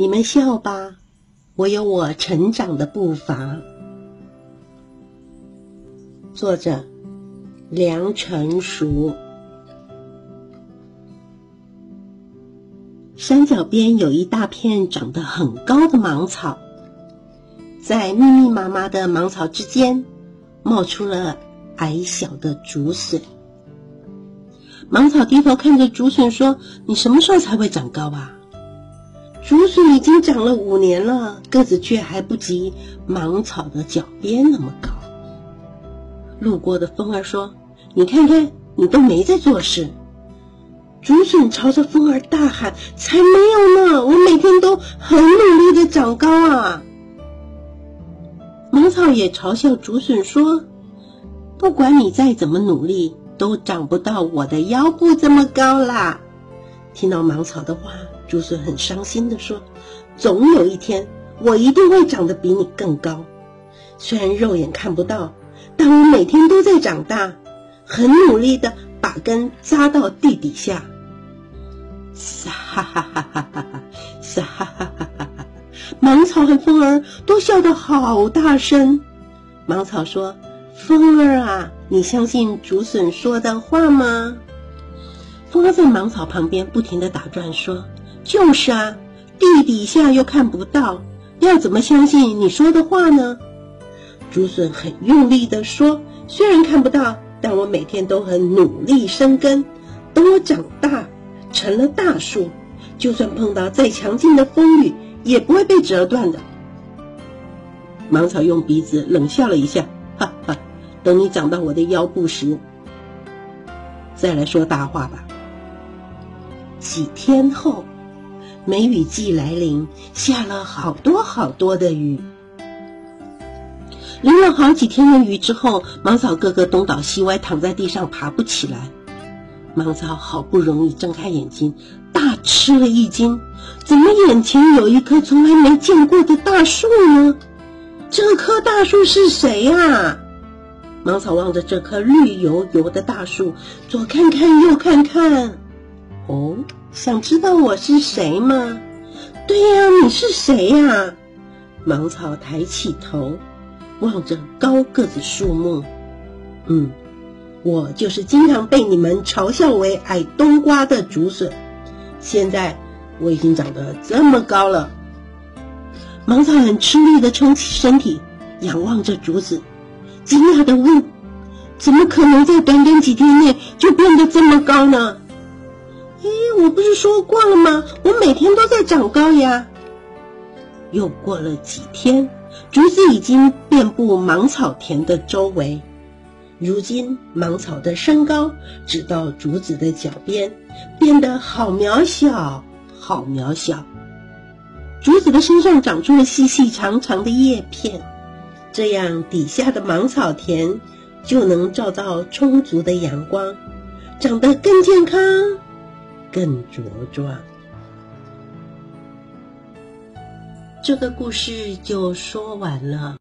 你们笑吧，我有我成长的步伐。作者梁成熟。山脚边有一大片长得很高的芒草，在密密麻麻的芒草之间，冒出了矮小的竹笋。芒草低头看着竹笋说：“你什么时候才会长高啊？”竹笋已经长了五年了，个子却还不及芒草的脚边那么高。路过的风儿说：“你看看，你都没在做事。”竹笋朝着风儿大喊：“才没有呢！我每天都很努力的长高啊！”芒草也嘲笑竹笋说：“不管你再怎么努力，都长不到我的腰部这么高啦！”听到芒草的话，竹笋很伤心的说：“总有一天，我一定会长得比你更高。虽然肉眼看不到，但我每天都在长大，很努力的。”把根扎到地底下，撒哈哈哈哈哈哈，撒哈哈哈哈哈！芒草和风儿都笑得好大声。芒草说：“风儿啊，你相信竹笋说的话吗？”风儿在芒草旁边不停的打转，说：“就是啊，地底下又看不到，要怎么相信你说的话呢？”竹笋很用力的说：“虽然看不到。”但我每天都很努力生根，等我长大成了大树，就算碰到再强劲的风雨，也不会被折断的。芒草用鼻子冷笑了一下，哈哈，等你长到我的腰部时，再来说大话吧。几天后，梅雨季来临，下了好多好多的雨。淋了好几天的雨之后，芒草哥哥东倒西歪，躺在地上爬不起来。芒草好不容易睁开眼睛，大吃了一惊：怎么眼前有一棵从来没见过的大树呢？这棵大树是谁呀？芒草望着这棵绿油油的大树，左看看右看看。哦，想知道我是谁吗？对呀，你是谁呀？芒草抬起头。望着高个子树木，嗯，我就是经常被你们嘲笑为矮冬瓜的竹笋。现在我已经长得这么高了。芒草很吃力的撑起身体，仰望着竹子，惊讶的问：“怎么可能在短短几天内就变得这么高呢？”“，不是说过了吗？我每天都在长高呀。”又过了几天。竹子已经遍布芒草田的周围，如今芒草的身高只到竹子的脚边，变得好渺小，好渺小。竹子的身上长出了细细长长的叶片，这样底下的芒草田就能照到充足的阳光，长得更健康，更茁壮。这个故事就说完了。